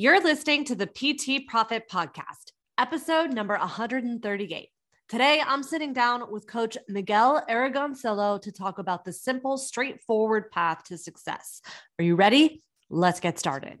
You're listening to the PT Profit Podcast, episode number 138. Today, I'm sitting down with Coach Miguel Aragoncillo to talk about the simple, straightforward path to success. Are you ready? Let's get started.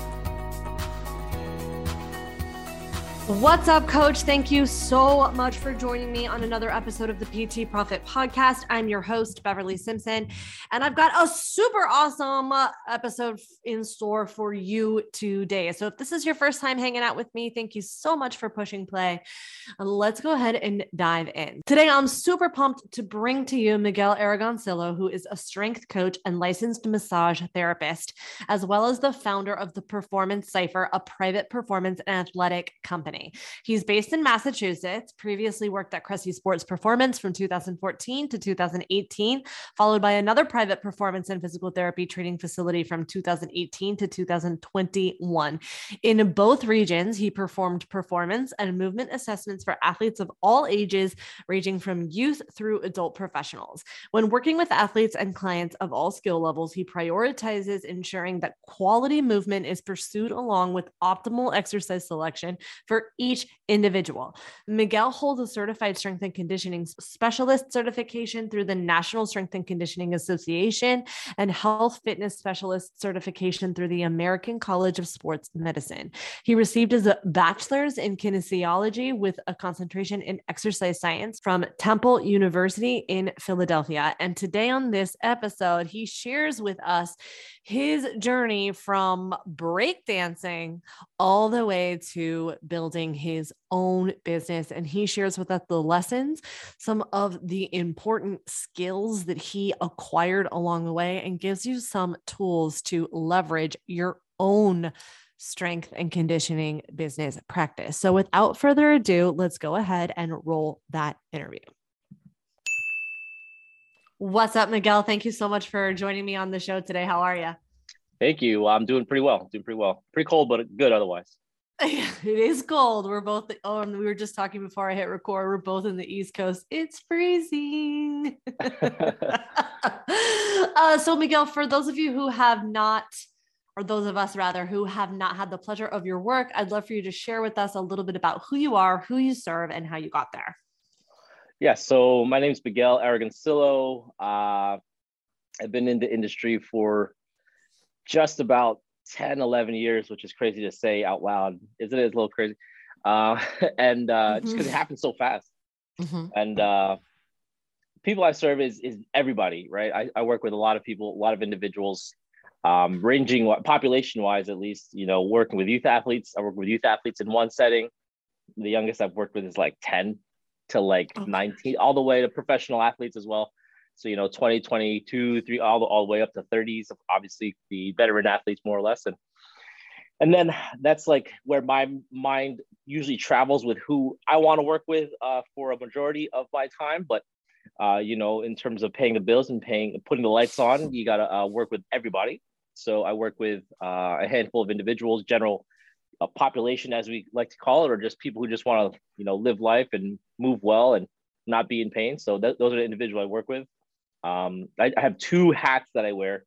What's up, coach? Thank you so much for joining me on another episode of the PT Profit Podcast. I'm your host, Beverly Simpson, and I've got a super awesome uh, episode in store for you today. So, if this is your first time hanging out with me, thank you so much for pushing play. Let's go ahead and dive in. Today, I'm super pumped to bring to you Miguel Aragoncillo, who is a strength coach and licensed massage therapist, as well as the founder of the Performance Cipher, a private performance and athletic company. He's based in Massachusetts, previously worked at Cressey Sports Performance from 2014 to 2018, followed by another private performance and physical therapy training facility from 2018 to 2021. In both regions, he performed performance and movement assessments for athletes of all ages, ranging from youth through adult professionals. When working with athletes and clients of all skill levels, he prioritizes ensuring that quality movement is pursued along with optimal exercise selection for each individual. Miguel holds a certified strength and conditioning specialist certification through the National Strength and Conditioning Association and health fitness specialist certification through the American College of Sports Medicine. He received his uh, bachelor's in kinesiology with a concentration in exercise science from Temple University in Philadelphia. And today on this episode, he shares with us his journey from breakdancing all the way to building his own business. And he shares with us the lessons, some of the important skills that he acquired along the way, and gives you some tools to leverage your own strength and conditioning business practice. So, without further ado, let's go ahead and roll that interview. What's up, Miguel? Thank you so much for joining me on the show today. How are you? Thank you. I'm doing pretty well. Doing pretty well. Pretty cold, but good otherwise. it is cold. We're both. Oh, and we were just talking before I hit record. We're both in the East Coast. It's freezing. uh, so, Miguel, for those of you who have not, or those of us rather, who have not had the pleasure of your work, I'd love for you to share with us a little bit about who you are, who you serve, and how you got there. Yeah, so my name is Miguel Aragoncillo. Uh, I've been in the industry for just about 10, 11 years, which is crazy to say out loud. Isn't it? It's a little crazy. Uh, and uh, mm-hmm. just because it happens so fast. Mm-hmm. And uh, people I serve is, is everybody, right? I, I work with a lot of people, a lot of individuals, um, ranging population wise, at least, you know, working with youth athletes. I work with youth athletes in one setting. The youngest I've worked with is like 10 to like okay. 19 all the way to professional athletes as well so you know 20 22 3 all the, all the way up to 30s obviously the veteran athletes more or less and and then that's like where my mind usually travels with who i want to work with uh, for a majority of my time but uh, you know in terms of paying the bills and paying putting the lights on you got to uh, work with everybody so i work with uh, a handful of individuals general a population, as we like to call it, or just people who just want to, you know, live life and move well and not be in pain. So th- those are the individuals I work with. Um, I, I, have two hats that I wear: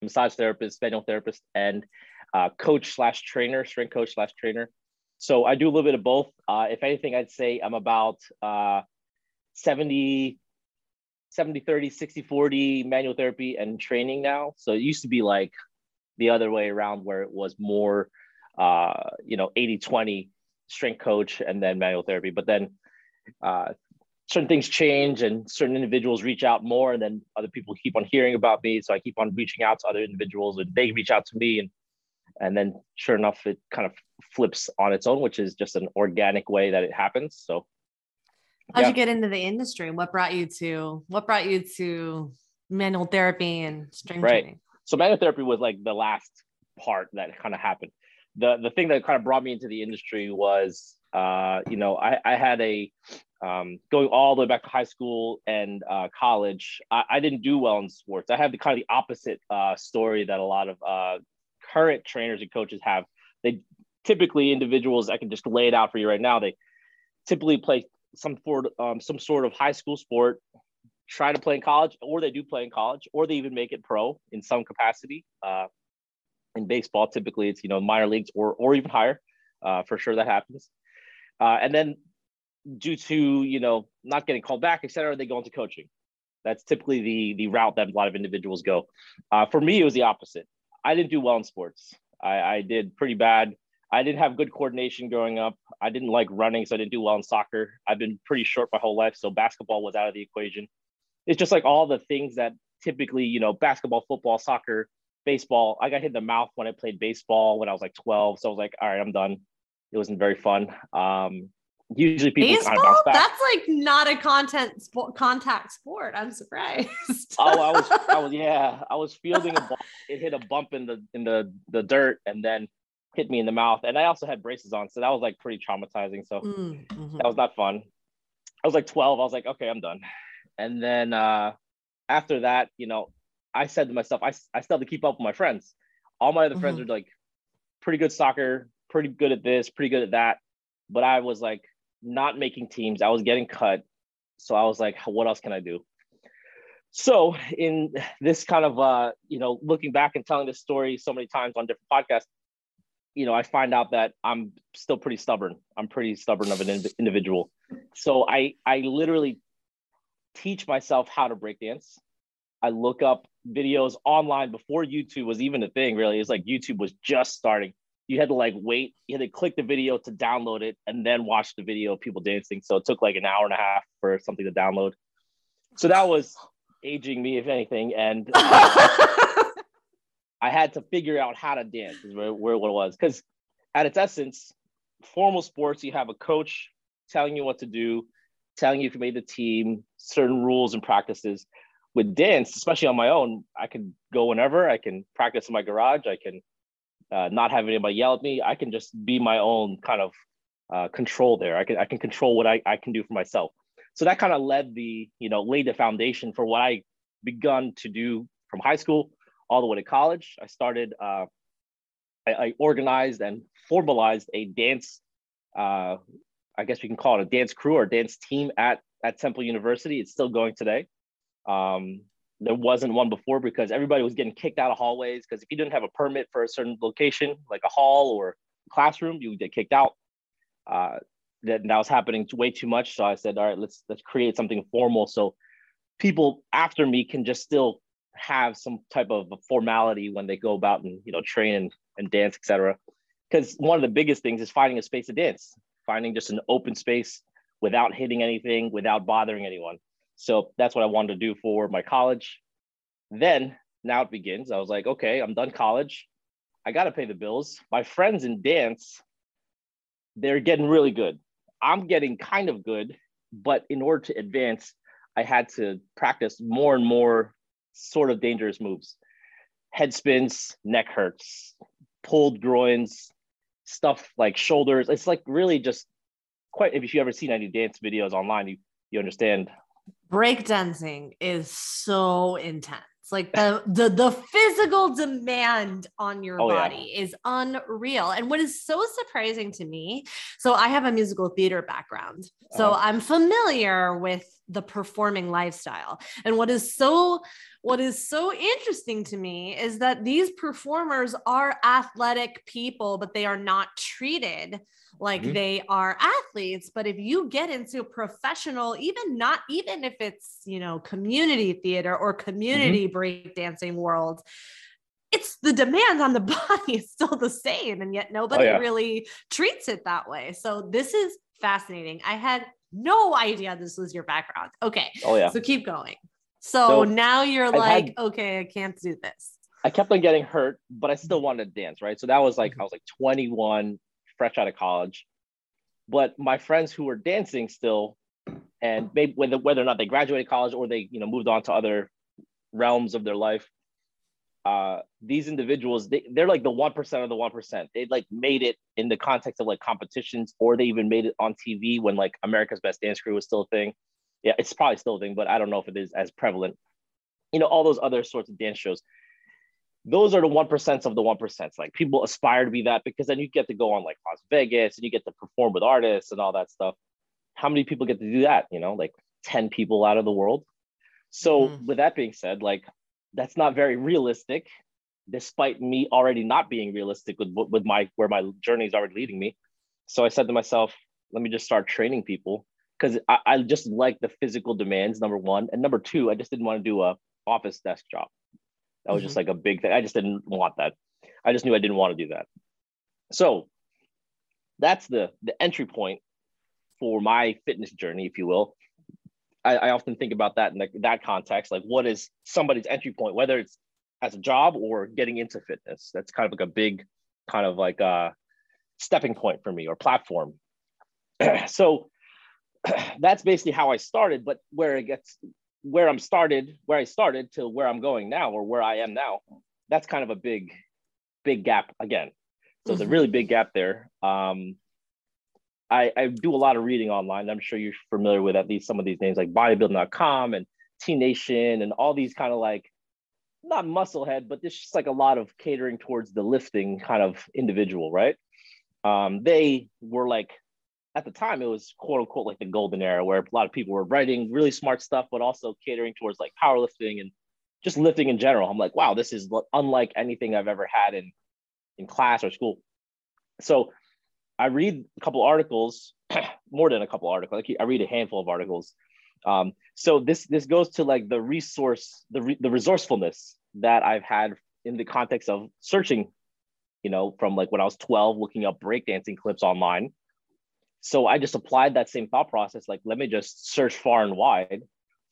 massage therapist, manual therapist, and uh, coach slash trainer, strength coach slash trainer. So I do a little bit of both. Uh, if anything, I'd say I'm about uh, 70, 70, 30, 60, 40 manual therapy and training now. So it used to be like the other way around where it was more uh, you know, 80 20 strength coach and then manual therapy. But then uh, certain things change and certain individuals reach out more, and then other people keep on hearing about me. So I keep on reaching out to other individuals and they reach out to me. And, and then sure enough, it kind of flips on its own, which is just an organic way that it happens. So how'd yeah. you get into the industry? What brought you to, what brought you to manual therapy and strength right. training? So manual therapy was like the last part that kind of happened. The the thing that kind of brought me into the industry was, uh, you know, I, I had a um, going all the way back to high school and uh, college. I, I, didn't do well in sports. I have the kind of the opposite uh, story that a lot of uh, current trainers and coaches have. They typically individuals. I can just lay it out for you right now. They typically play some sort um, some sort of high school sport, try to play in college, or they do play in college, or they even make it pro in some capacity. Uh, in baseball, typically it's you know minor leagues or or even higher. Uh, for sure that happens. Uh, and then due to you know not getting called back, et cetera, they go into coaching. That's typically the the route that a lot of individuals go. Uh, for me, it was the opposite. I didn't do well in sports. I, I did pretty bad. I didn't have good coordination growing up. I didn't like running, so I didn't do well in soccer. I've been pretty short my whole life, so basketball was out of the equation. It's just like all the things that typically, you know, basketball, football, soccer, baseball. I got hit in the mouth when I played baseball when I was like 12. So I was like, all right, I'm done. It wasn't very fun. Um, usually people baseball? kind of bounce back. That's like not a content contact sport. I'm surprised. oh, I was, I was, yeah, I was fielding a ball. It hit a bump in the in the the dirt, and then hit me in the mouth. And I also had braces on, so that was like pretty traumatizing. So mm-hmm. that was not fun. I was like 12. I was like, okay, I'm done. And then uh, after that, you know, I said to myself, I, I still have to keep up with my friends. All my other mm-hmm. friends are like pretty good soccer, pretty good at this, pretty good at that. But I was like not making teams. I was getting cut. So I was like, what else can I do? So in this kind of uh, you know, looking back and telling this story so many times on different podcasts, you know, I find out that I'm still pretty stubborn. I'm pretty stubborn of an individual. So I I literally teach myself how to break dance. I look up videos online before YouTube was even a thing, really. It's like YouTube was just starting. You had to like wait, you had to click the video to download it and then watch the video of people dancing. So it took like an hour and a half for something to download. So that was aging me, if anything. And uh, I had to figure out how to dance is where, where what it was. Because at its essence, formal sports, you have a coach telling you what to do, telling you if you made the team, certain rules and practices. With dance, especially on my own, I can go whenever. I can practice in my garage. I can uh, not have anybody yell at me. I can just be my own kind of uh, control there. I can I can control what I, I can do for myself. So that kind of led the you know laid the foundation for what I begun to do from high school all the way to college. I started, uh, I, I, organized and formalized a dance, uh, I guess we can call it a dance crew or dance team at, at Temple University. It's still going today. Um, there wasn't one before because everybody was getting kicked out of hallways because if you didn't have a permit for a certain location, like a hall or classroom, you would get kicked out. Uh, that, that was happening way too much. So I said, all right, let's let's create something formal so people after me can just still have some type of formality when they go about and you know train and, and dance etc because one of the biggest things is finding a space to dance finding just an open space without hitting anything without bothering anyone. So that's what i wanted to do for my college. Then now it begins. I was like okay i'm done college. I got to pay the bills. My friends in dance they're getting really good. I'm getting kind of good but in order to advance i had to practice more and more sort of dangerous moves. Head spins, neck hurts, pulled groins, stuff like shoulders. It's like really just quite if you ever seen any dance videos online, you you understand. Breakdancing is so intense. Like the the the physical demand on your oh, body yeah. is unreal. And what is so surprising to me, so I have a musical theater background. So uh-huh. I'm familiar with the performing lifestyle. And what is so what is so interesting to me is that these performers are athletic people, but they are not treated like mm-hmm. they are athletes. But if you get into professional, even not even if it's, you know, community theater or community mm-hmm. breakdancing world, it's the demand on the body is still the same. And yet nobody oh, yeah. really treats it that way. So this is fascinating. I had no idea this was your background. Okay. Oh yeah. So keep going. So, so now you're I've like, had, okay, I can't do this. I kept on getting hurt, but I still wanted to dance, right? So that was like mm-hmm. I was like 21, fresh out of college. But my friends who were dancing still, and maybe whether whether or not they graduated college or they you know moved on to other realms of their life, uh, these individuals they, they're like the 1% of the 1% they like made it in the context of like competitions or they even made it on tv when like america's best dance crew was still a thing. Yeah it's probably still a thing but i don't know if it is as prevalent. You know all those other sorts of dance shows those are the 1% of the 1% like people aspire to be that because then you get to go on like las vegas and you get to perform with artists and all that stuff. How many people get to do that you know like 10 people out of the world? So mm. with that being said like that's not very realistic despite me already not being realistic with with my where my journey is already leading me. So i said to myself let me just start training people. Because I, I, just like the physical demands number one. And number two i just didn't want to do a office desk job that was mm-hmm. just like a big thing i just didn't want that i just knew i didn't want to do that so that's the the entry point for my fitness journey if you will I, I often think about that in the, that context. Like, what is somebody's entry point, whether it's as a job or getting into fitness? That's kind of like a big, kind of like a stepping point for me or platform. so that's basically how I started. But where it gets, where I'm started, where I started to where I'm going now, or where I am now, that's kind of a big, big gap again. So mm-hmm. it's a really big gap there. Um, I, I do a lot of reading online. I'm sure you're familiar with at least some of these names like bodybuilding.com and T Nation and all these kind of like not musclehead, but there's just like a lot of catering towards the lifting kind of individual, right? Um, they were like at the time it was quote unquote like the golden era where a lot of people were writing really smart stuff, but also catering towards like powerlifting and just lifting in general. I'm like, wow, this is unlike anything I've ever had in in class or school. So I read a couple articles, more than a couple articles. I read a handful of articles. Um, so this this goes to like the resource, the re, the resourcefulness that I've had in the context of searching, you know, from like when I was 12, looking up breakdancing clips online. So I just applied that same thought process. Like, let me just search far and wide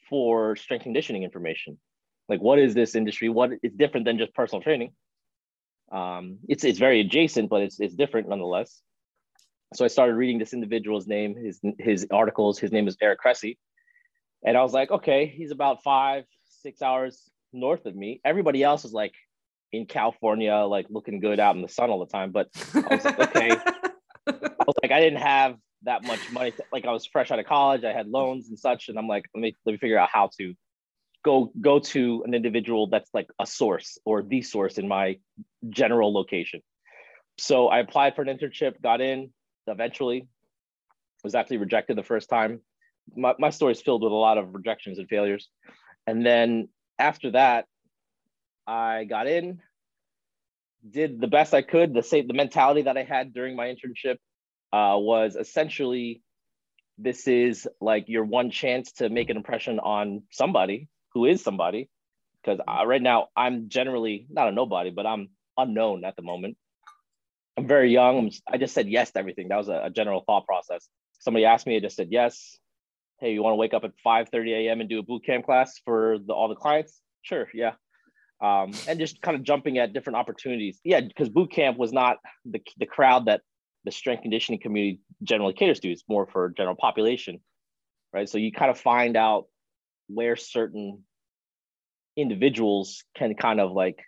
for strength conditioning information. Like, what is this industry? What is different than just personal training? Um, it's it's very adjacent, but it's it's different nonetheless so I started reading this individual's name, his his articles. His name is Eric Cressey, and I was like, okay, he's about five six hours north of me. Everybody else is like in California, like looking good out in the sun all the time. But I was like, okay, like, I didn't have that much money. To, like I was fresh out of college, I had loans and such, and I'm like, let me let me figure out how to go go to an individual that's like a source or the source in my general location. So I applied for an internship, got in, eventually was actually rejected the first time my, my story is filled with a lot of rejections and failures and then after that i got in did the best i could the same the mentality that i had during my internship uh, was essentially this is like your one chance to make an impression on somebody who is somebody because uh, right now i'm generally not a nobody but i'm unknown at the moment I'm very young. i just said yes to everything. That was a, a, general thought process. Somebody asked me, I just said yes. Hey, you want to wake up at 5:30 a.m. and do a boot camp class for the, all the clients? Sure, yeah. Um, and just kind of jumping at different opportunities. Yeah, because boot camp was not the, the crowd that the strength conditioning community generally caters to. It's more for general population, right? So you kind of find out where certain individuals can kind of like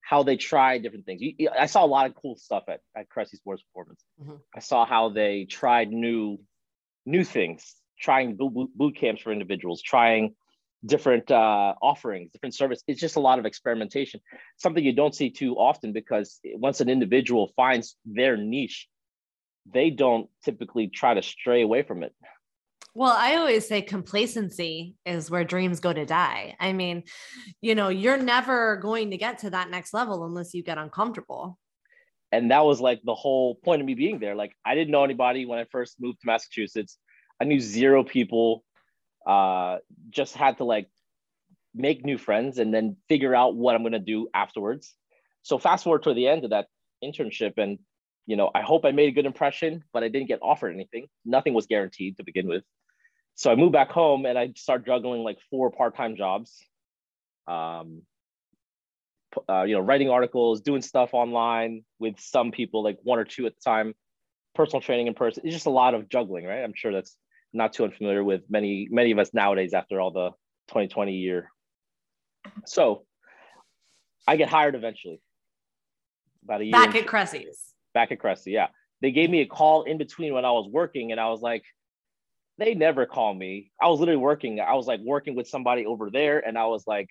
how they try different things. You, I saw a lot of cool stuff at, at Cressey Sports Performance. Mm-hmm. I saw how they tried new new things, trying boot, boot camps for individuals, trying different uh, offerings, different service. It's just a lot of experimentation, something you don't see too often because once an individual finds their niche, they don't typically try to stray away from it. Well, I always say complacency is where dreams go to die. I mean, you know, you're never going to get to that next level unless you get uncomfortable. And that was like the whole point of me being there. Like, I didn't know anybody when I first moved to Massachusetts. I knew zero people. Uh, just had to like make new friends and then figure out what I'm going to do afterwards. So, fast forward to the end of that internship, and you know, I hope I made a good impression, but I didn't get offered anything. Nothing was guaranteed to begin with. So I moved back home and I started juggling like four part-time jobs. Um, uh, you know, writing articles, doing stuff online with some people, like one or two at the time, personal training in person. It's just a lot of juggling, right? I'm sure that's not too unfamiliar with many, many of us nowadays after all the 2020 year. So I get hired eventually. About a year. Back at Cressey's. Back at Cressey, yeah. They gave me a call in between when I was working, and I was like, they never call me. I was literally working. I was like working with somebody over there, and I was like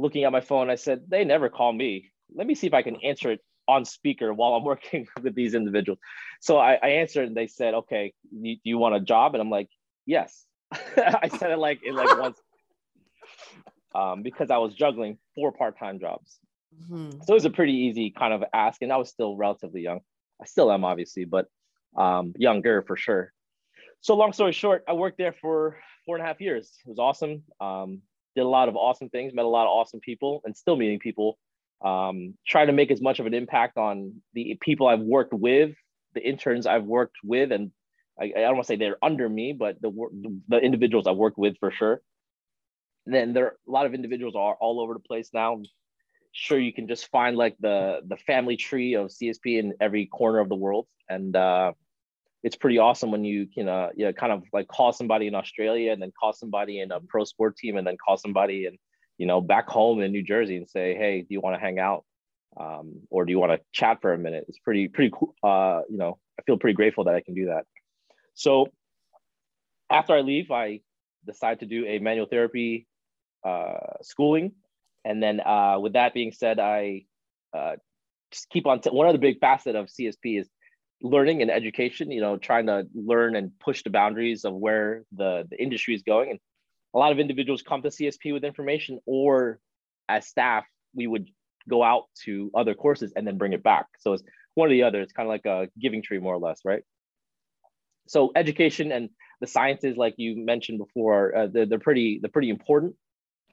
looking at my phone. I said, they never call me. Let me see if I can answer it on speaker while I'm working with these individuals. So I, I answered, and they said, okay, you, you want a job? And I'm like, yes. I said it like in like once um, because I was juggling four part-time jobs. Mm-hmm. So it was a pretty easy kind of ask, and I was still relatively young. I still am, obviously, but um, younger for sure. So long story short, I worked there for four and a half years. It was awesome. Um, did a lot of awesome things, met a lot of awesome people, and still meeting people. Um, try to make as much of an impact on the people I've worked with, the interns I've worked with, and I, I don't want to say they're under me, but the the individuals I worked with for sure. And then there are a lot of individuals are all over the place now. Sure, you can just find like the the family tree of CSP in every corner of the world, and uh, it's pretty awesome when you can uh, you know, kind of like call somebody in Australia and then call somebody in a pro sport team and then call somebody in you know back home in New Jersey and say, hey, do you want to hang out? Um, or do you want to chat for a minute? It's pretty pretty cool. Uh, you know, I feel pretty grateful that I can do that. So after I leave, I decide to do a manual therapy uh, schooling. And then uh, with that being said, I uh, just keep on, t- one of the big facet of CSP is learning and education, you know, trying to learn and push the boundaries of where the, the industry is going. And a lot of individuals come to CSP with information or as staff, we would go out to other courses and then bring it back. So it's one or the other. It's kind of like a giving tree more or less, right? so education and the sciences, like you mentioned before, uh, they're, they're pretty they're pretty important.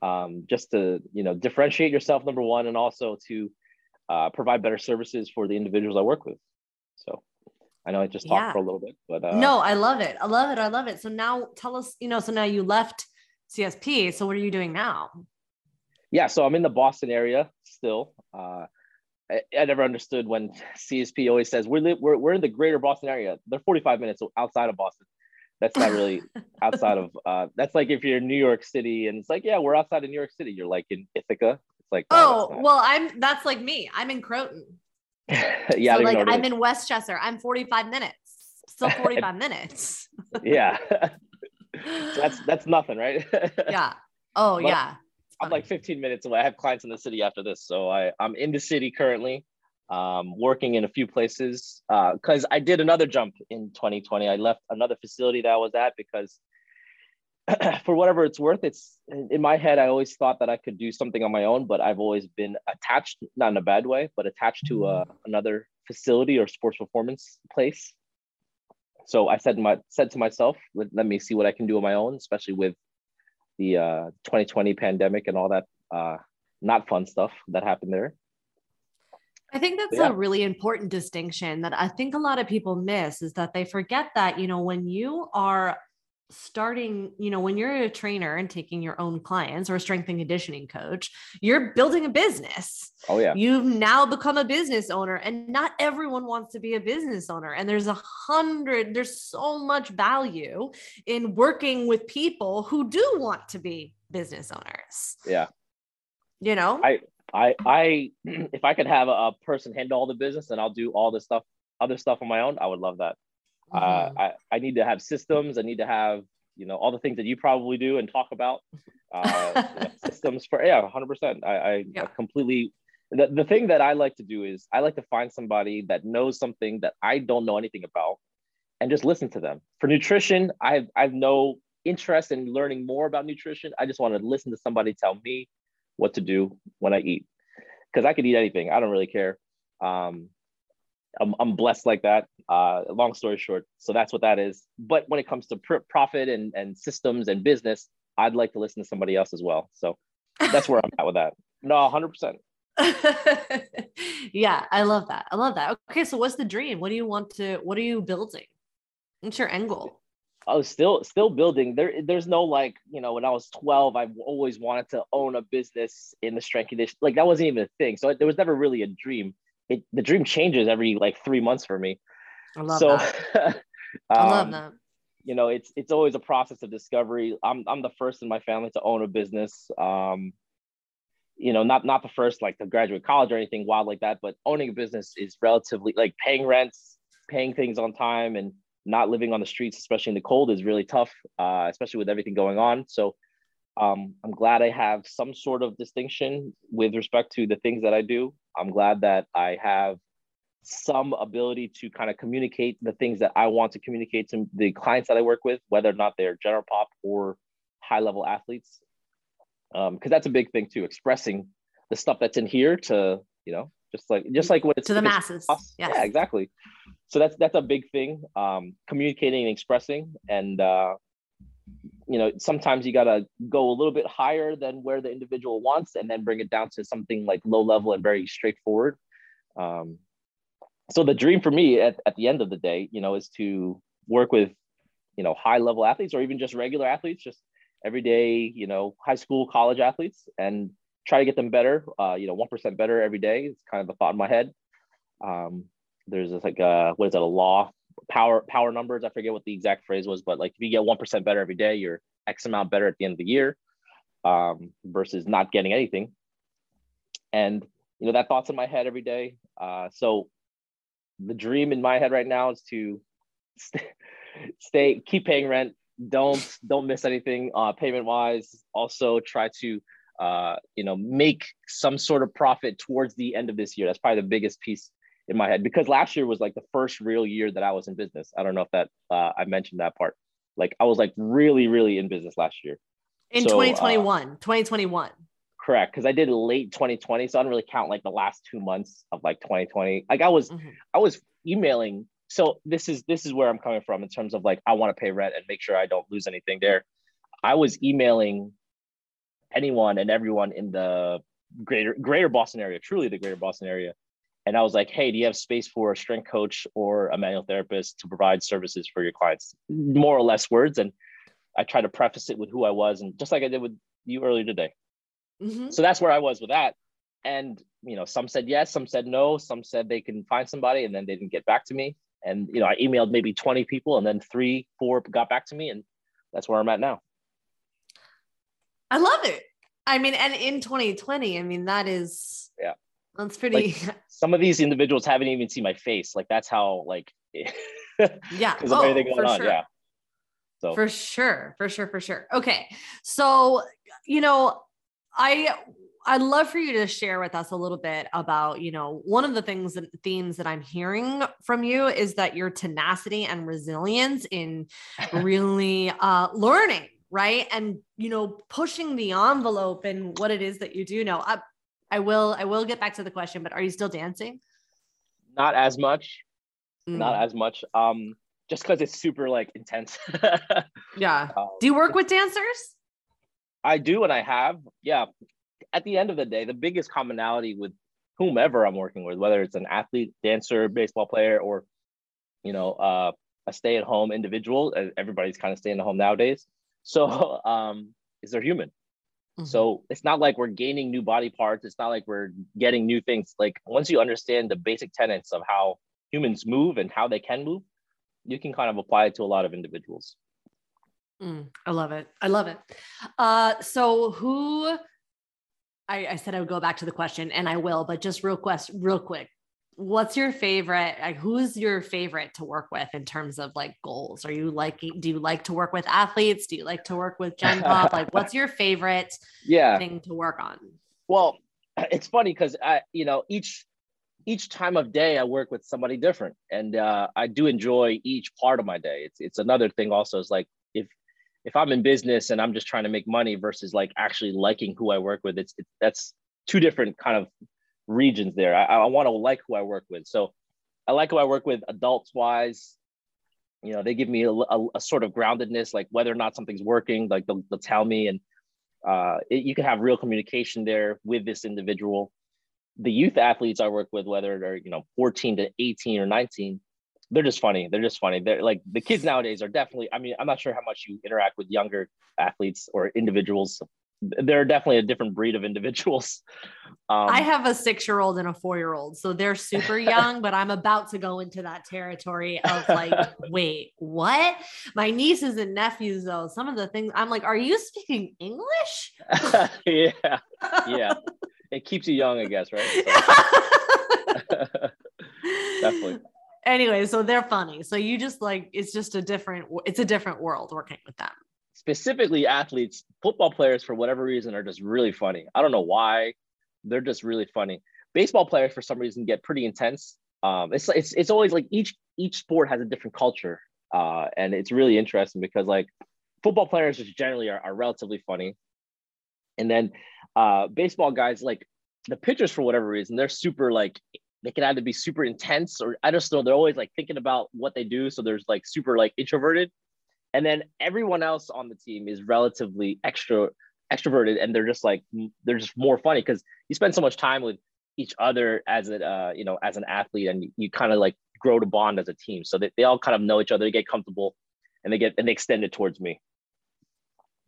Um, just to you know differentiate yourself, number one, and also to uh, provide better services for the individuals I work with. So I know I just talked yeah. for a little bit, but uh, no, I love it. I love it. I love it. So now tell us, you know, so now you left CSP. So what are you doing now? Yeah, so I'm in the Boston area still. Uh, I, I, never understood when CSP always says we're, li- we're we're in the greater Boston area. They're 45 minutes outside of Boston. That's not really outside of. Uh, that's like if you're in New York City and it's like, yeah, we're outside of New York City. You're like in Ithaca. It's like, oh, well, I'm that's like me. I'm in Croton. yeah, so like I'm in Westchester. I'm 45 minutes. Still 45 minutes. yeah. so that's that's nothing, right? yeah. Oh but, yeah. I'm like 15 minutes away. I have clients in the city after this, so I I'm in the city currently, um, working in a few places. Because uh, I did another jump in 2020. I left another facility that I was at because, for whatever it's worth, it's in my head. I always thought that I could do something on my own, but I've always been attached, not in a bad way, but attached to uh, another facility or sports performance place. So I said my said to myself, let, let me see what I can do on my own, especially with the uh, 2020 pandemic and all that uh, not fun stuff that happened there. I think that's yeah. a really important distinction that I think a lot of people miss is that they forget that, you know, when you are starting, you know, when you're a trainer and taking your own clients or a strength and conditioning coach, you're building a business. Oh, yeah. You've now become a business owner, and not everyone wants to be a business owner. And there's a hundred, there's so much value in working with people who do want to be business owners. Yeah. You know, I, I, I, if I could have a person handle all the business and I'll do all the stuff, other stuff on my own, I would love that. Uh, mm-hmm. Uh, I, I need to have systems. I need to have, you know, all the things that you probably do and talk about. Uh, you know, systems for, yeah, 100%. I, I, yeah. Completely, the, the thing that I like to do is I like to find somebody that knows something that I don't know anything about and just listen to them. For nutrition, I have, I have no interest in learning more about nutrition. I just want to listen to somebody tell me what to do when I eat because I could eat anything. I don't really care. Um, I'm, I'm blessed like that. Uh, long story short, so that's what that is. But when it comes to pr- profit and, and systems and business, I'd like to listen to somebody else as well. So that's where I'm at with that. No, 100%. yeah, I love that. I love that. Okay, so what's the dream? What do you want to? What are you building? What's your end goal? Oh, still, still building. There, there's no like, you know, when I was 12, I always wanted to own a business in the strength condition. Like that wasn't even a thing. So there was never really a dream it the dream changes every like three months for me. I love so, that. um, I love that. You know, it's it's always a process of discovery. I'm I'm the first in my family to own a business. Um, you know, not not the first like to graduate college or anything wild like that, but owning a business is relatively like paying rents, paying things on time, and not living on the streets, especially in the cold, is really tough, uh, especially with everything going on. So um, I'm glad I have some sort of distinction with respect to the things that I do. I'm glad that I have some ability to kind of communicate the things that I want to communicate to the clients that I work with, whether or not they're general pop or high level athletes. Because um, that's a big thing too, expressing the stuff that's in here to, you know, just like just like what it's to the masses. Yes. Yeah, exactly. So that's that's a big thing. Um, communicating and expressing, and uh, you know, sometimes you gotta go a little bit higher than where the individual wants, and then bring it down to something like low level and very straightforward. Um, so the dream for me at, at the end of the day, you know, is to work with, you know, high level athletes or even just regular athletes, just everyday, you know, high school, college athletes, and try to get them better. Uh, you know, one percent better every day. It's kind of a thought in my head. Um, there's this like a what is that a law power power numbers? I forget what the exact phrase was, but like if you get one percent better every day, you're X amount better at the end of the year, um, versus not getting anything. And you know that thought's in my head every day. Uh, so the dream in my head right now is to stay, stay keep paying rent. Don't don't miss anything uh, payment wise. Also try to uh, you know make some sort of profit towards the end of this year. That's probably the biggest piece in my head because last year was like the first real year that I was in business. I don't know if that uh, I mentioned that part. Like I was like really really in business last year. In so, 2021, uh, 2021 correct because I did late 2020, so I don't really count like the last two months of like 2020. Like I was, mm-hmm. I was emailing. So this is this is where I'm coming from in terms of like I want to pay rent and make sure I don't lose anything there. I was emailing anyone and everyone in the greater greater Boston area, truly the greater Boston area. And I was like, hey, do you have space for a strength coach or a manual therapist to provide services for your clients? More or less words. And I tried to preface it with who I was. And just like I did with you earlier today, Mm-hmm. So that's where I was with that. And, you know, some said yes, some said no, some said they can find somebody and then they didn't get back to me. And, you know, I emailed maybe 20 people and then three, four got back to me. And that's where I'm at now. I love it. I mean, and in 2020, I mean, that is, yeah, that's pretty. Like, some of these individuals haven't even seen my face. Like that's how, like, yeah, oh, everything going on. Sure. Yeah. So for sure, for sure, for sure. Okay. So, you know, I I'd love for you to share with us a little bit about, you know, one of the things and themes that I'm hearing from you is that your tenacity and resilience in really uh, learning, right? And, you know, pushing the envelope and what it is that you do know. I, I will, I will get back to the question, but are you still dancing? Not as much. Mm. Not as much. Um, just because it's super like intense. yeah. Um, do you work with dancers? I do and I have. Yeah. At the end of the day, the biggest commonality with whomever I'm working with, whether it's an athlete, dancer, baseball player, or you know, uh, a stay-at-home individual, everybody's kind of staying at home nowadays. So, um, is they're human. Mm-hmm. So it's not like we're gaining new body parts. It's not like we're getting new things. Like once you understand the basic tenets of how humans move and how they can move, you can kind of apply it to a lot of individuals. Mm, I love it. I love it. Uh, so who I, I, said I would go back to the question and I will, but just real quest, real quick. What's your favorite? Like, who's your favorite to work with in terms of like goals? Are you like do you like to work with athletes? Do you like to work with Gen Pop? like, what's your favorite yeah. thing to work on? Well, it's funny because I, you know, each each time of day I work with somebody different, and uh, I do enjoy each part of my day. It's it's another thing also is like if if I'm in business and I'm just trying to make money versus like actually liking who I work with, it's, it's that's two different kind of regions there. I, I want to like who I work with. So I like who I work with adults wise. You know, they give me a, a, a sort of groundedness, like whether or not something's working, like they'll, they'll tell me, and uh, it, you can have real communication there with this individual. The youth athletes I work with, whether they're you know 14 to 18 or 19, they're just funny. They're just funny. They're like the kids nowadays are definitely. I mean, I'm not sure how much you interact with younger athletes or individuals. They're definitely a different breed of individuals. Um, I have a six year old and a four year old, so they're super young. but I'm about to go into that territory of like, wait, what? My nieces and nephews, though, some of the things I'm like, are you speaking English? yeah, yeah. it keeps you young, I guess, right? So. Definitely. Anyway, so they're funny. So you just like it's just a different it's a different world working with them. Specifically, athletes, football players for whatever reason are just really funny. I don't know why. They're just really funny. Baseball players for some reason get pretty intense. Um, it's it's it's always like each each sport has a different culture, uh, and it's really interesting because like football players just generally are, are relatively funny, and then uh, baseball guys like the pitchers for whatever reason they're super like they can either be super intense or I just know they're always like thinking about what they do. So there's like super like introverted. And then everyone else on the team is relatively extra extroverted and they're just like they're just more funny because you spend so much time with each other as a uh, you know as an athlete and you, you kind of like grow to bond as a team. So that they all kind of know each other they get comfortable and they get and they extend it towards me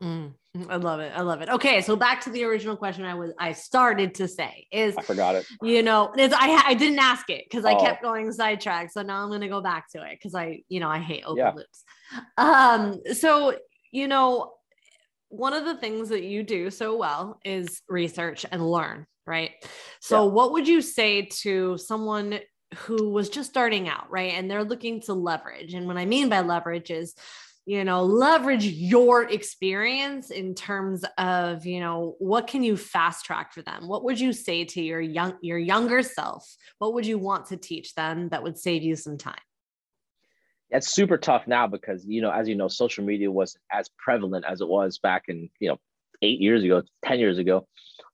Mm, I love it. I love it. Okay, so back to the original question I was I started to say is I forgot it. You know, is I I didn't ask it because I oh. kept going sidetracked. So now I'm gonna go back to it because I you know I hate open yeah. loops. Um, so you know, one of the things that you do so well is research and learn, right? So yeah. what would you say to someone who was just starting out, right? And they're looking to leverage. And what I mean by leverage is you know leverage your experience in terms of you know what can you fast track for them? What would you say to your young your younger self? What would you want to teach them that would save you some time? It's super tough now because you know as you know social media wasn't as prevalent as it was back in you know eight years ago 10 years ago.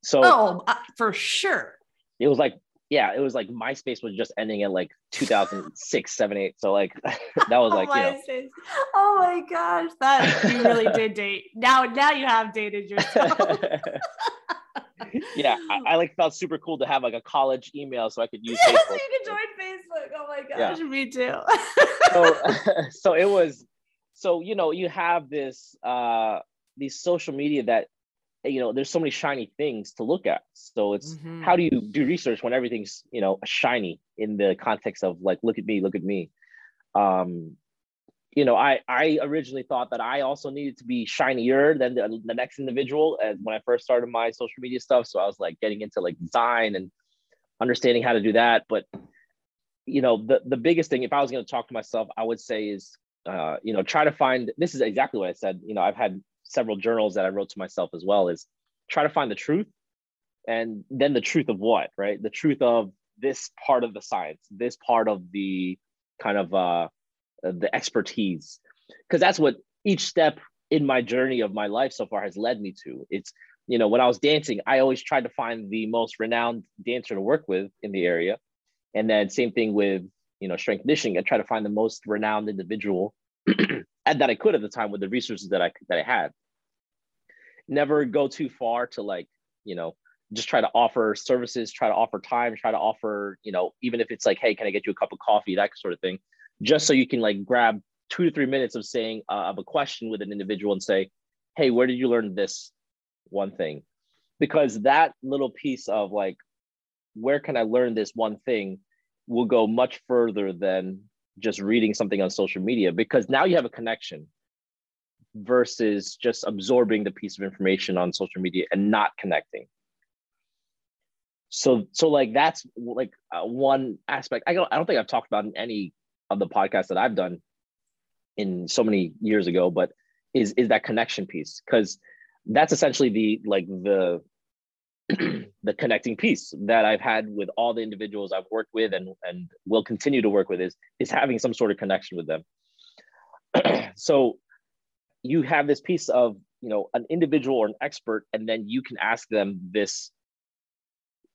So oh uh, for sure. it was like yeah, it was like MySpace was just ending in like 2006, 7, 8. So like that was like, oh, you know. oh my gosh, that you really did date. Now, now you have dated yourself. yeah, I, I, like felt super cool to have like a college email so I could use yes, Facebook. you could join Facebook. Oh my gosh, yeah. me too. so, so it was, so you know, you have this uh these social media that you know there's so many shiny things to look at. So it's mm-hmm. how do you do research when everything's you know shiny in the context of like look at me look at me? Um you know i i originally thought that i also needed to be shinier than the, the next individual as when i first started my social media stuff. So i was like getting into like design and understanding how to do that. But you know the the biggest thing if i was going to talk to myself i would say is uh, you know try to find this is exactly what i said you know i've had several journals that I wrote to myself as well is try to find the truth and then the truth of what, right? The truth of this part of the science, this part of the kind of uh, the expertise, because that's what each step in my journey of my life so far has led me to. It's you know when I was dancing, I always tried to find the most renowned dancer to work with in the area, and then same thing with you know strength conditioning. I try to find the most renowned individual that I could at the time with the resources that I that I had. Never go too far to like you know just try to offer services, try to offer time, try to offer you know even if it's like hey can I get you a cup of coffee? that sort of thing, just so you can like grab two to three minutes of saying uh, of a question with an individual and say hey where did you learn this one thing? Because that little piece of like where can I learn this one thing? will go much further than just reading something on social media because now you have a connection versus just absorbing the piece of information on social media and not connecting. So so like that's like uh, one aspect. I don't i don't think i've talked about in any of the podcasts that i've done in so many years ago but is is that connection piece. Because that's essentially the like the the connecting piece that I've had with all the individuals I've worked with and, and will continue to work with is, is having some sort of connection with them. so you have this piece of, you know, an individual or an expert, and then you can ask them this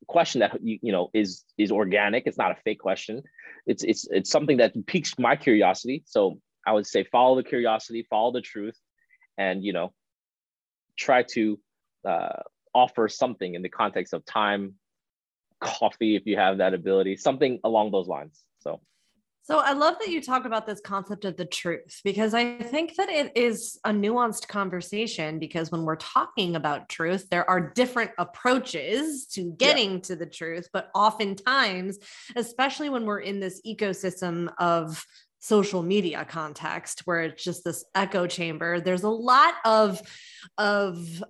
question that you, you know is is organic. It's not a fake question. It's it's it's something that piques my curiosity. So I would say follow the curiosity, follow the truth, and you know, try to uh, offer something in the context of time, coffee, if you have that ability, something along those lines. So. So I love that you talk about this concept of the truth because I think that it is a nuanced conversation because when we're talking about truth there are different approaches to getting yeah. to the truth but oftentimes especially when we're in this ecosystem of social media context where it's just this echo chamber there's a lot of of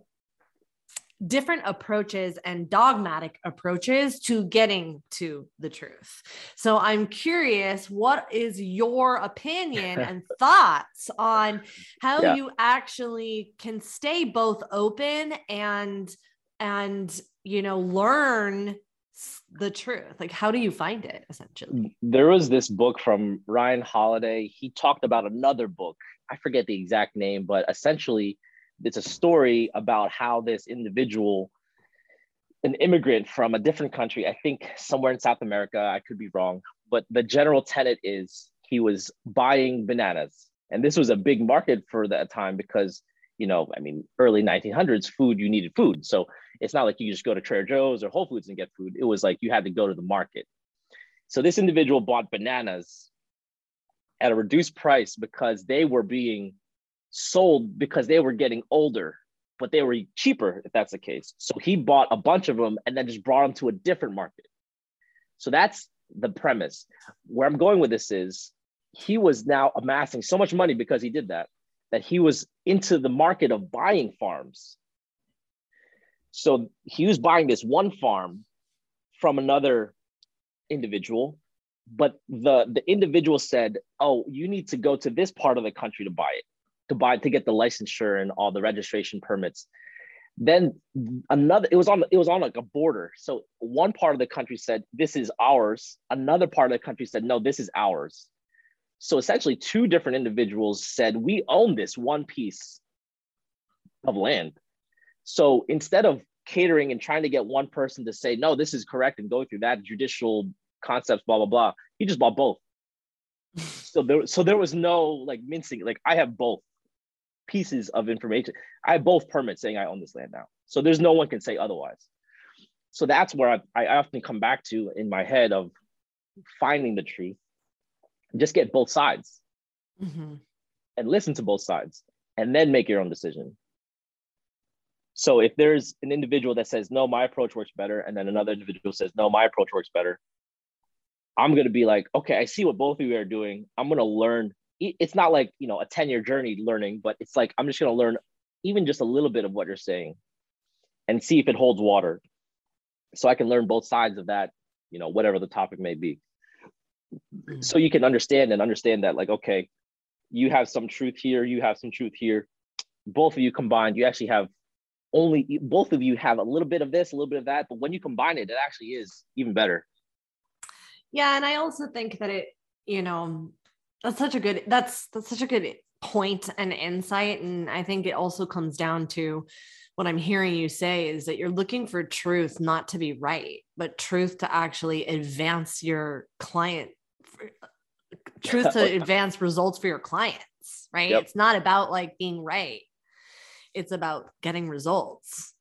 different approaches and dogmatic approaches to getting to the truth. So I'm curious, what is your opinion and thoughts on how yeah. you actually can stay both open and and you know learn the truth? Like, how do you find it essentially? Mm, there was this book from Ryan Holiday. He talked about another book. I forget the exact name, but essentially, it's a story about how this individual, an immigrant from a different country, I think somewhere in South America, I could be wrong, but the general tenet is he was buying bananas. And this was a big market for that time because you know, I mean, early 1900s, food, you needed food. So it's not like you just go to Trader Joe's or Whole Foods and get food. It was like you had to go to the market. So this individual bought bananas at a reduced price because they were being sold because they were getting older, but they were cheaper if that's the case. So he bought a bunch of them and then just brought them to a different market. So that's the premise. Where I'm going with this is he was now amassing so much money because he did that that he was into the market of buying farms. So he was buying this one farm from another individual, but the, the individual said, Oh, you need to go to this part of the country to buy it, to buy to get the licensure and all the registration permits. Then another, it was on it was on like a border. So one part of the country said, This is ours. Another part of the country said, No, this is ours. So essentially, two different individuals said, We own this one piece of land. So instead of catering and trying to get one person to say, No, this is correct, and go through that judicial concepts, blah, blah, blah, he just bought both. so there, so there was no like mincing. Like I have both pieces of information. I have both permits saying I own this land now. So there's no one can say otherwise. So that's where I, I often come back to in my head of finding the truth just get both sides mm-hmm. and listen to both sides and then make your own decision so if there's an individual that says no my approach works better and then another individual says no my approach works better i'm going to be like okay i see what both of you are doing i'm going to learn it's not like you know a 10 year journey learning but it's like i'm just going to learn even just a little bit of what you're saying and see if it holds water. So i can learn both sides of that you know whatever the topic may be. Mm. so you can understand and understand that like okay you have some truth here you have some truth here. Both of you combined you actually have only both of you have a little bit of this a little bit of that but when you combine it it actually is even better. Yeah and i also think that it you know that's such a good that's that's such a good point and insight and i think it also comes down to what i'm hearing you say is that you're looking for truth not to be right but truth to actually advance your client truth to advance results for your clients, right? Yep. It's not about like being right. It's about getting results.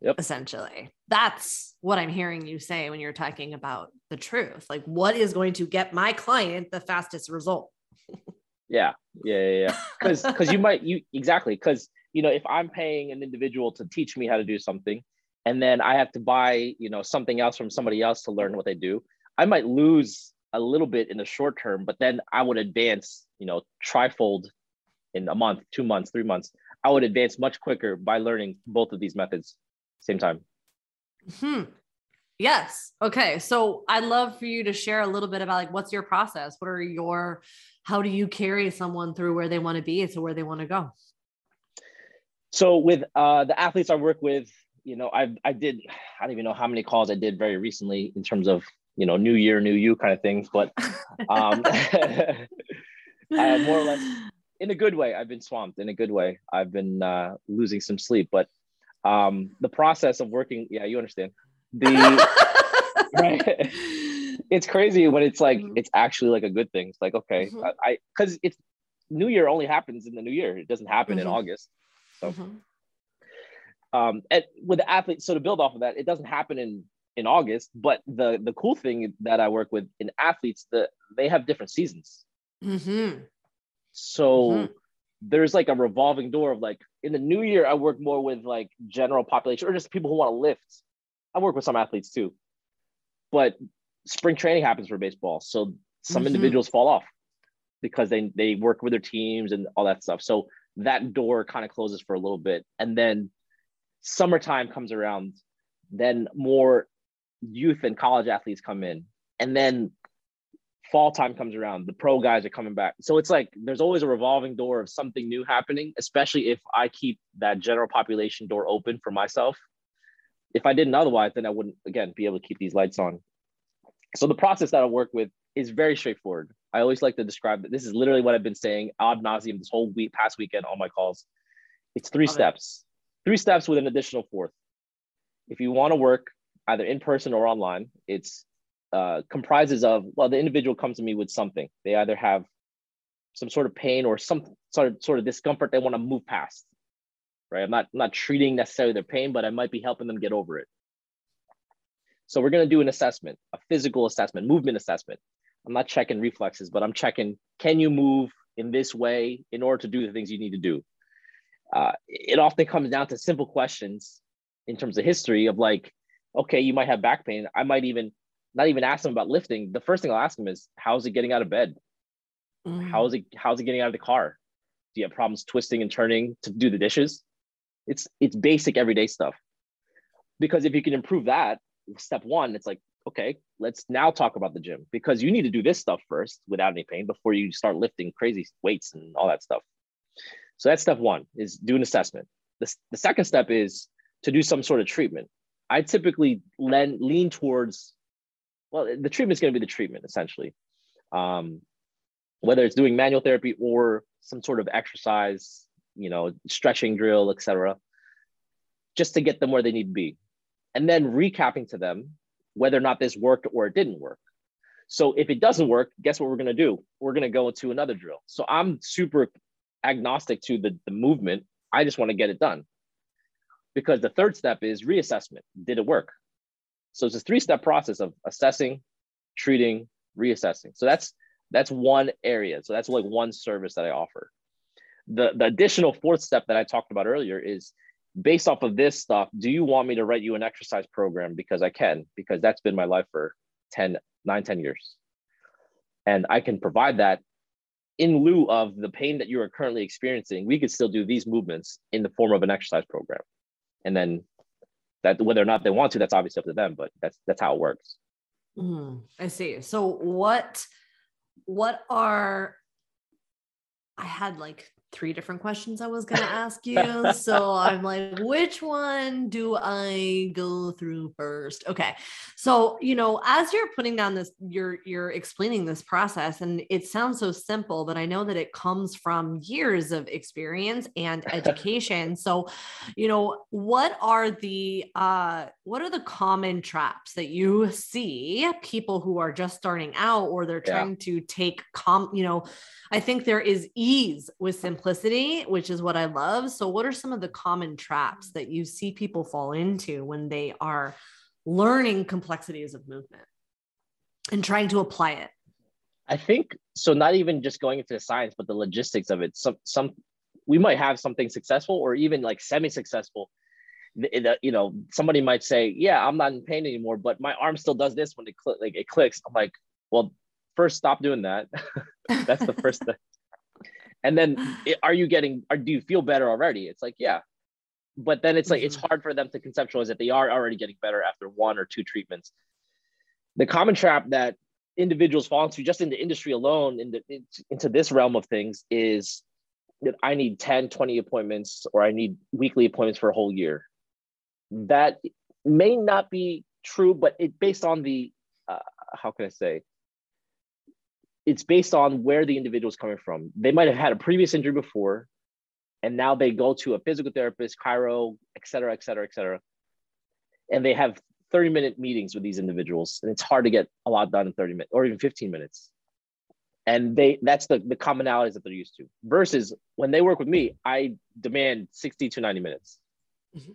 Yep. Essentially. That's what I'm hearing you say when you're talking about the truth. Like what is going to get my client the fastest result? Yeah. Yeah, yeah, yeah. Cuz cuz you might you exactly cuz you know if I'm paying an individual to teach me how to do something and then I have to buy, you know, something else from somebody else to learn what they do, I might lose a little bit in the short term, but then I would advance, you know, trifold in a month, two months, three months. I would advance much quicker by learning both of these methods same time. Hmm. Yes. Okay. So I'd love for you to share a little bit about like what's your process? What are your how do you carry someone through where they want to be to where they want to go? So with uh, the athletes I work with, you know, I I did I don't even know how many calls I did very recently in terms of you know, new year, new you kind of things. But um, I, more or less, in a good way, I've been swamped. In a good way, I've been uh, losing some sleep. But um, the process of working, yeah, you understand. The right, it's crazy when it's like mm-hmm. it's actually like a good thing. It's like okay, mm-hmm. I because it's New Year only happens in the New Year. It doesn't happen mm-hmm. in August. So. Mm-hmm. Um, and with the athletes, so to build off of that, it doesn't happen in in August. But the the cool thing that I work with in athletes that they have different seasons. Mm-hmm. So mm-hmm. there's like a revolving door of like in the new year, I work more with like general population or just people who want to lift. I work with some athletes too, but spring training happens for baseball, so some mm-hmm. individuals fall off because they they work with their teams and all that stuff. So that door kind of closes for a little bit, and then summertime comes around, then more youth and college athletes come in. And then fall time comes around, the pro guys are coming back. So it's like there's always a revolving door of something new happening, especially if I keep that general population door open for myself. If I didn't otherwise, then I wouldn't, again, be able to keep these lights on. So the process that I work with is very straightforward. I always like to describe that this is literally what I've been saying ad nauseum this whole week, past weekend on my calls. It's three Love steps, it. three steps with an additional fourth. If you want to work either in person or online, it's uh, comprises of well the individual comes to me with something they either have some sort of pain or some sort of sort of discomfort they want to move past right i'm not I'm not treating necessarily their pain but i might be helping them get over it so we're going to do an assessment a physical assessment movement assessment i'm not checking reflexes but i'm checking can you move in this way in order to do the things you need to do uh, it often comes down to simple questions in terms of history of like okay you might have back pain i might even not even ask them about lifting. The first thing I'll ask them is, how's it getting out of bed? Mm. How's it how's it getting out of the car? Do you have problems twisting and turning to do the dishes? It's it's basic everyday stuff. Because if you can improve that, step one, it's like, okay, let's now talk about the gym because you need to do this stuff first without any pain before you start lifting crazy weights and all that stuff. So that's step one is do an assessment. The, the second step is to do some sort of treatment. I typically lean, lean towards well, the treatment is going to be the treatment essentially. Um, whether it's doing manual therapy or some sort of exercise, you know, stretching drill, etc., just to get them where they need to be. And then recapping to them whether or not this worked or it didn't work. So if it doesn't work, guess what we're going to do? We're going to go into another drill. So I'm super agnostic to the, the movement. I just want to get it done. Because the third step is reassessment. Did it work? So it's a three-step process of assessing, treating, reassessing. So that's that's one area. So that's like one service that I offer. The, the additional fourth step that I talked about earlier is based off of this stuff, do you want me to write you an exercise program? Because I can, because that's been my life for 10, 9, 10 years. And I can provide that in lieu of the pain that you are currently experiencing. We could still do these movements in the form of an exercise program. And then that whether or not they want to, that's obviously up to them, but that's that's how it works. Mm, I see. So what what are I had like three different questions I was going to ask you. so I'm like, which one do I go through first? Okay. So, you know, as you're putting down this, you're, you're explaining this process and it sounds so simple, but I know that it comes from years of experience and education. so, you know, what are the, uh, what are the common traps that you see people who are just starting out or they're trying yeah. to take com, you know, I think there is ease with simplicity, which is what I love. So, what are some of the common traps that you see people fall into when they are learning complexities of movement and trying to apply it? I think so. Not even just going into the science, but the logistics of it. Some, some, we might have something successful or even like semi-successful. You know, somebody might say, "Yeah, I'm not in pain anymore, but my arm still does this when it cl- like it clicks." I'm like, "Well, first stop doing that. That's the first thing. And then are you getting or do you feel better already? It's like, yeah. But then it's like it's mm-hmm. hard for them to conceptualize that they are already getting better after one or two treatments. The common trap that individuals fall into just in the industry alone in the, into this realm of things is that I need 10, 20 appointments or I need weekly appointments for a whole year. That may not be true, but it based on the uh, how can I say it's based on where the individual is coming from. They might have had a previous injury before, and now they go to a physical therapist, chiro, et cetera, et cetera, et cetera. And they have 30 minute meetings with these individuals. And it's hard to get a lot done in 30 minutes or even 15 minutes. And they that's the, the commonalities that they're used to. Versus when they work with me, I demand 60 to 90 minutes. Mm-hmm.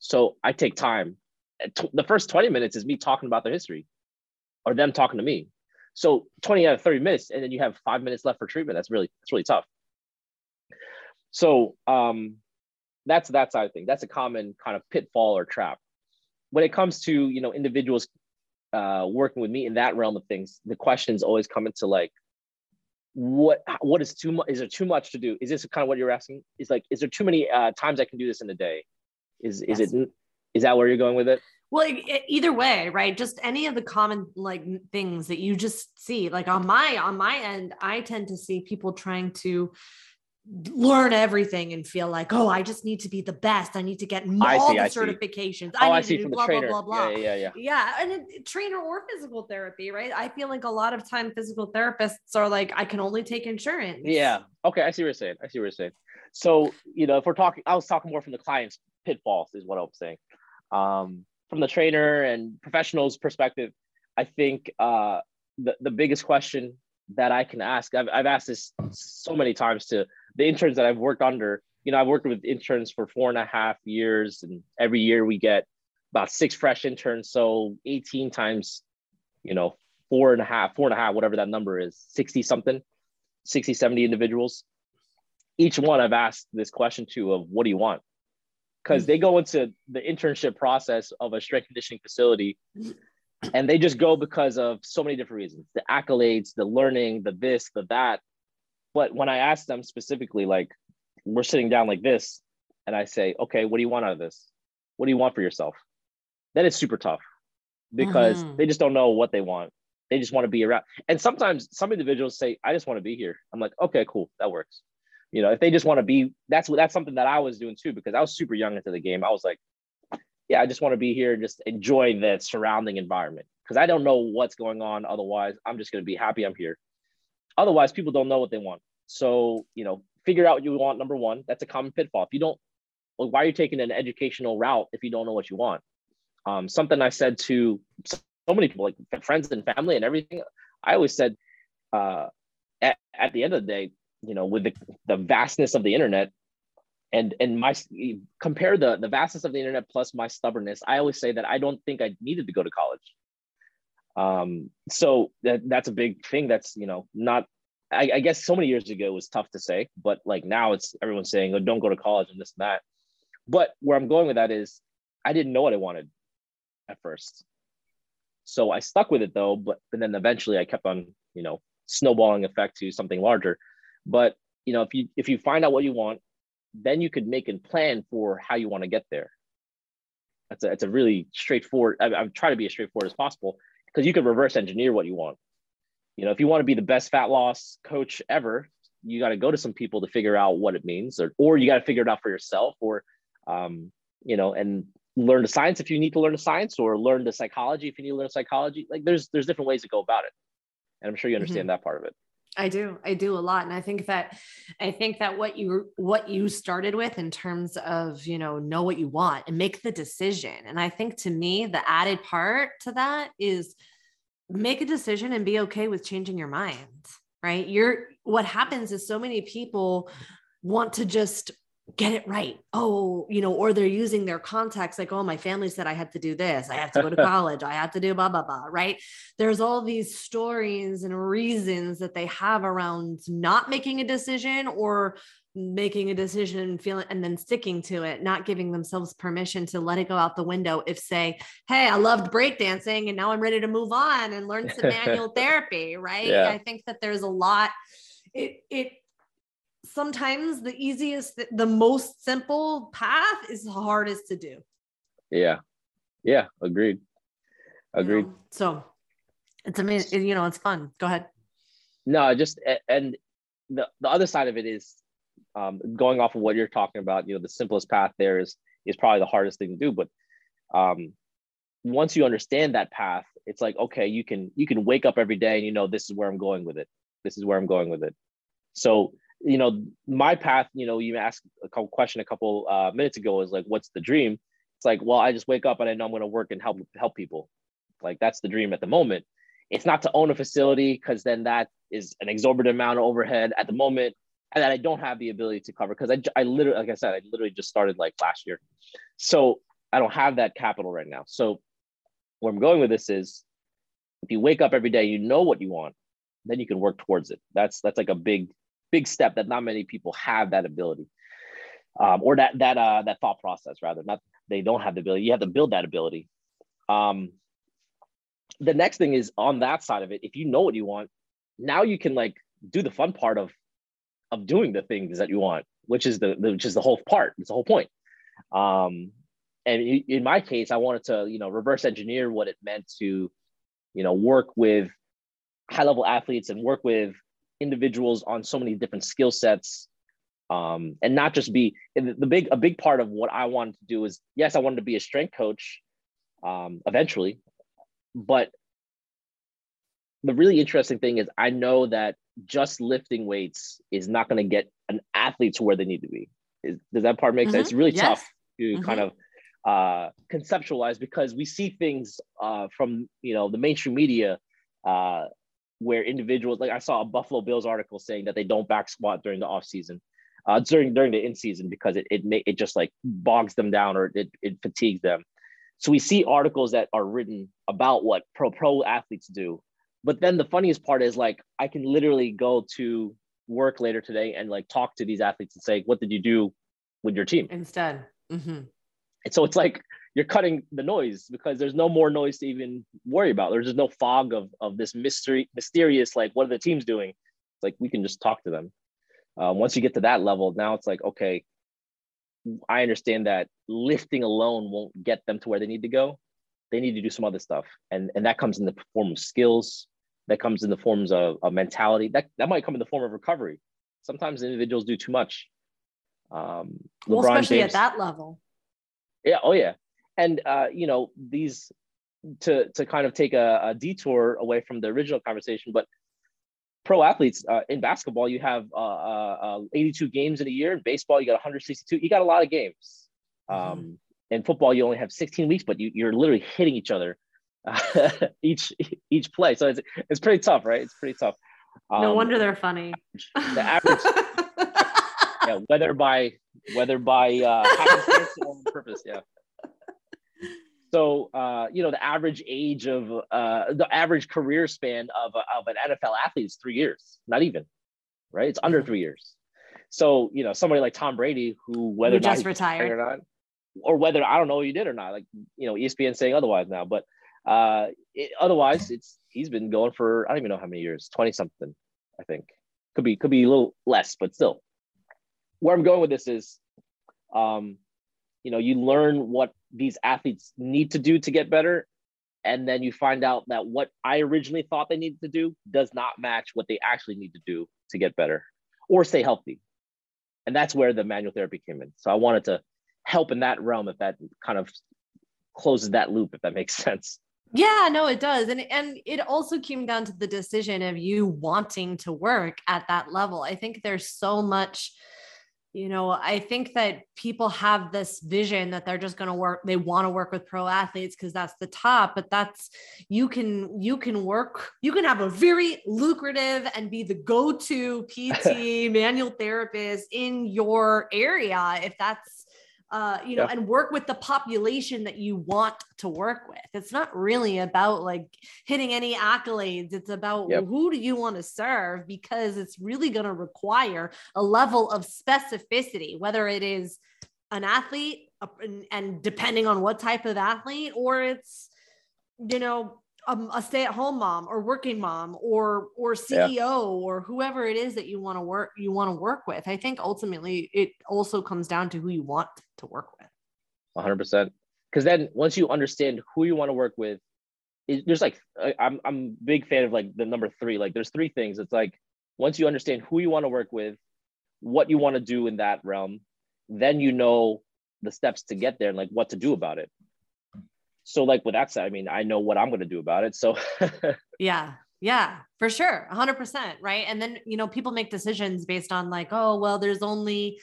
So I take time. The first 20 minutes is me talking about their history or them talking to me so 20 out of 30 minutes, and then you have five minutes left for treatment. That's really that's really tough. So um, that's that side of thing. That's a common kind of pitfall or trap. When it comes to you know individuals uh, working with me in that realm of things, the questions always come into like, what what is too much? Is there too much to do? Is this kind of what you're asking? Is like, is there too many uh, times I can do this in a day? Is is it is that where you're going with it? Well, either way, right? Just any of the common like things that you just see. Like on my on my end, I tend to see people trying to learn everything and feel like, oh, I just need to be the best. I need to get all see, the I certifications. See. I need I see from blah, the trainer. Blah, blah, blah. Yeah, yeah, yeah. Yeah. And it, trainer or physical therapy, right? I feel like a lot of time physical therapists are like, I can only take insurance. Yeah. Okay. I see what you're saying. I see what you're saying. So, you know, if we're talking, I was talking more from the client's pitfalls is what I was saying. Um, from the trainer and professionals perspective, I think uh, the, the biggest question that I can ask, I've, I've asked this so many times to the interns that I've worked under, you know, I've worked with interns for four and a half years, and every year we get about six fresh interns. So 18 times, you know, four and a half, four and a half, whatever that number is, 60 something, 60, 70 individuals. Each one I've asked this question to of what do you want? Because they go into the internship process of a strength conditioning facility and they just go because of so many different reasons the accolades, the learning, the this, the that. But when I ask them specifically, like we're sitting down like this, and I say, okay, what do you want out of this? What do you want for yourself? Then it's super tough because mm-hmm. they just don't know what they want. They just want to be around. And sometimes some individuals say, I just want to be here. I'm like, okay, cool, that works. You know, if they just want to be, that's what that's something that I was doing too, because I was super young into the game. I was like, yeah, I just want to be here and just enjoy the surrounding environment because I don't know what's going on. Otherwise, I'm just going to be happy I'm here. Otherwise, people don't know what they want. So, you know, figure out what you want. Number one, that's a common pitfall. If you don't, well, why are you taking an educational route if you don't know what you want? Um, something I said to so many people, like friends and family and everything, I always said, uh, at, at the end of the day, you know, with the, the vastness of the internet, and and my compare the the vastness of the internet plus my stubbornness i always say that i don't think i needed to go to college um, so that that's a big thing. That's you know not. I, I, guess so many years ago it was tough to say, but like now it's everyone's saying, "Oh, don't go to college and this and that." But where I'm going with that is, I didn't know what I wanted at first, so I stuck with it though. But, but then eventually I kept on, you know, snowballing effect to something larger. But you know, if you if you find out what you want, then you could make a plan for how you want to get there. That's a, it's a really straightforward. I, I'm trying to be as straightforward as possible because you could reverse engineer what you want. You know, if you want to be the best fat loss coach ever, you got to go to some people to figure out what it means, or or you got to figure it out for yourself, or um, you know, and learn the science if you need to learn the science, or learn the psychology if you need to learn psychology. Like there's there's different ways to go about it, and I'm sure you understand mm-hmm. that part of it. I do. I do a lot. And I think that I think that what you what you started with in terms of, you know, know what you want and make the decision. And I think to me the added part to that is make a decision and be okay with changing your mind, right? You're what happens is so many people want to just get it right. Oh, you know, or they're using their context like, oh, my family said I had to do this. I have to go to college. I have to do blah, blah, blah, right? There's all these stories and reasons that they have around not making a decision or making a decision and feeling and then sticking to it, not giving themselves permission to let it go out the window. If say, hey, I loved breakdancing and now I'm ready to move on and learn some manual therapy, right? Yeah. I think that there's a lot. It it sometimes the easiest, the most simple path is the hardest to do. Yeah. Yeah. Agreed. Agreed. You know, so it's amazing. You know, it's fun. Go ahead. No, just, and the, the other side of it is um, going off of what you're talking about, you know, the simplest path there is, is probably the hardest thing to do. But um, once you understand that path, it's like, okay, you can, you can wake up every day and you know, this is where I'm going with it. This is where I'm going with it. So you know, my path, you know, you asked a couple question a couple uh, minutes ago is like, what's the dream? It's like, well, I just wake up and I know I'm going to work and help help people. Like that's the dream at the moment. It's not to own a facility because then that is an exorbitant amount of overhead at the moment, and that I don't have the ability to cover because I, I literally, like I said, I literally just started like last year, so I don't have that capital right now. So where I'm going with this is, if you wake up every day, you know what you want, then you can work towards it. That's that's like a big big step that not many people have that ability um, or that that uh, that thought process rather. Not they don't have the ability. You have to build that ability. Um, the next thing is on that side of it if you know what you want now you can like do the fun part of of doing the things that you want which is the, the which is the whole part it's the whole point. Um, and in my case, I wanted to, you know, reverse engineer what it meant to, you know, work with high level athletes and work with individuals on so many different skill sets um, and not just be the big a big part of what I wanted to do is yes, I wanted to be a strength coach um, eventually, but the really interesting thing is I know that just lifting weights is not going to get an athlete to where they need to be. Is, does that part make mm-hmm. sense? It's really yes. tough to mm-hmm. kind of uh, conceptualize because we see things uh, from you know the mainstream media uh, where individuals like I saw a Buffalo Bills article saying that they don't back squat during the off season, uh, during during the in season because it it it just like bogs them down or it it fatigues them. So we see articles that are written about what pro pro athletes do, but then the funniest part is like I can literally go to work later today and like talk to these athletes and say, "What did you do with your team?" Instead. Mm-hmm. And so it's like you're cutting the noise because there's no more noise to even worry about. There's just no fog of of this mystery, mysterious like what are the teams doing? It's like we can just talk to them. Uh, once you get to that level, now it's like okay, I understand that lifting alone won't get them to where they need to go. They need to do some other stuff, and and that comes in the form of skills. That comes in the forms of, of mentality. That that might come in the form of recovery. Sometimes individuals do too much. Um, well, especially James, at that level. Yeah. Oh yeah and uh, you know these to to kind of take a, a, detour away from the original conversation, but pro athletes uh, in basketball, you have uh, uh, uh 82 games in a year. In baseball, you got 162. You got a lot of games. Mm-hmm. Um, in football, you only have 16 weeks, but you, you're literally hitting each other each each play. So it's it's pretty tough, right? It's pretty tough. Um, no wonder they're funny. The average, yeah, whether by whether by uh, happenstance or on purpose, yeah. So, uh, you know, the average age of uh, the average career span of, of an NFL athlete is three years, not even, right? It's under mm-hmm. three years. So, you know, somebody like Tom Brady, who whether just retired or not, or whether I don't know you did or not, like you know, ESPN saying otherwise now, but uh, it, otherwise, it's he's been going for I don't even know how many years, twenty something, I think. Could be could be a little less, but still. Where I'm going with this is, um, you know, you learn what these athletes need to do to get better and then you find out that what i originally thought they needed to do does not match what they actually need to do to get better or stay healthy. And that's where the manual therapy came in. So i wanted to help in that realm if that kind of closes that loop if that makes sense. Yeah no it does. And and it also came down to the decision of you wanting to work at that level. I think there's so much you know i think that people have this vision that they're just going to work they want to work with pro athletes because that's the top but that's you can you can work you can have a very lucrative and be the go-to pt manual therapist in your area if that's uh, you know, yeah. and work with the population that you want to work with. It's not really about like hitting any accolades. It's about yep. who do you want to serve because it's really going to require a level of specificity, whether it is an athlete and, and depending on what type of athlete, or it's, you know, um, a stay-at-home mom or working mom or or CEO yeah. or whoever it is that you want to work you want to work with. I think ultimately it also comes down to who you want to work with. 100%. Because then once you understand who you want to work with, it, there's like I'm I'm big fan of like the number three. Like there's three things. It's like once you understand who you want to work with, what you want to do in that realm, then you know the steps to get there and like what to do about it so like with that said, I mean, I know what I'm going to do about it. So yeah, yeah, for sure. hundred percent. Right. And then, you know, people make decisions based on like, oh, well, there's only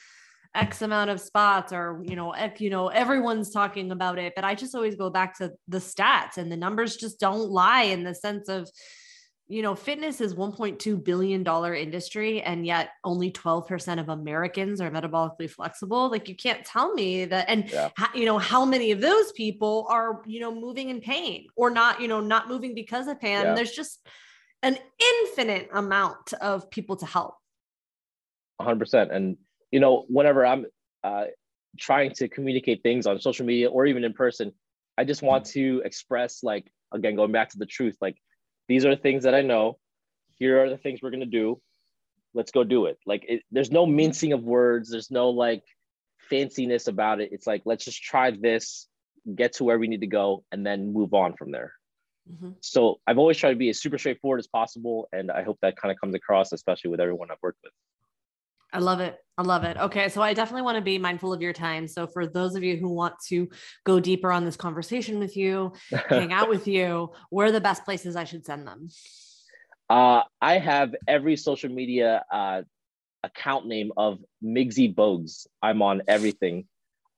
X amount of spots or, you know, if, you know, everyone's talking about it, but I just always go back to the stats and the numbers just don't lie in the sense of, you know, fitness is 1.2 billion dollar industry and yet only 12% of Americans are metabolically flexible. Like you can't tell me that and yeah. you know how many of those people are, you know, moving in pain or not, you know, not moving because of pain. Yeah. There's just an infinite amount of people to help. 100% and you know, whenever I'm uh trying to communicate things on social media or even in person, I just want to express like again going back to the truth like these are the things that I know. Here are the things we're gonna do. Let's go do it. Like it, there's no mincing of words. There's no like fanciness about it. It's like let's just try this. get to where we need to go, and then move on from there. Mm-hmm. So I've always tried to be as super straightforward as possible, and I hope that kind of comes across, especially with everyone I've worked with. I love it. I love it. Okay. So I definitely want to be mindful of your time. So for those of you who want to go deeper on this conversation with you, hang out with you, where are the best places I should send them? Uh, I have every social media uh, account name of Miggsy Bogues. I'm on everything.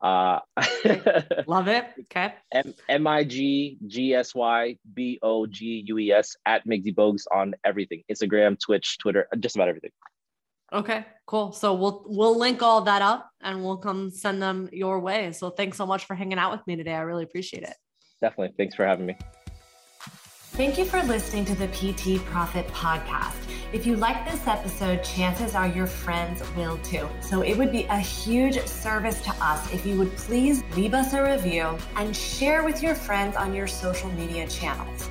Uh, Love it. Okay. M I G G S Y B O G U E S at Miggsy Bogues on everything Instagram, Twitch, Twitter, just about everything. Okay, cool. So we'll we'll link all that up and we'll come send them your way. So thanks so much for hanging out with me today. I really appreciate it. Definitely. Thanks for having me. Thank you for listening to the PT Profit Podcast. If you like this episode, chances are your friends will too. So it would be a huge service to us if you would please leave us a review and share with your friends on your social media channels.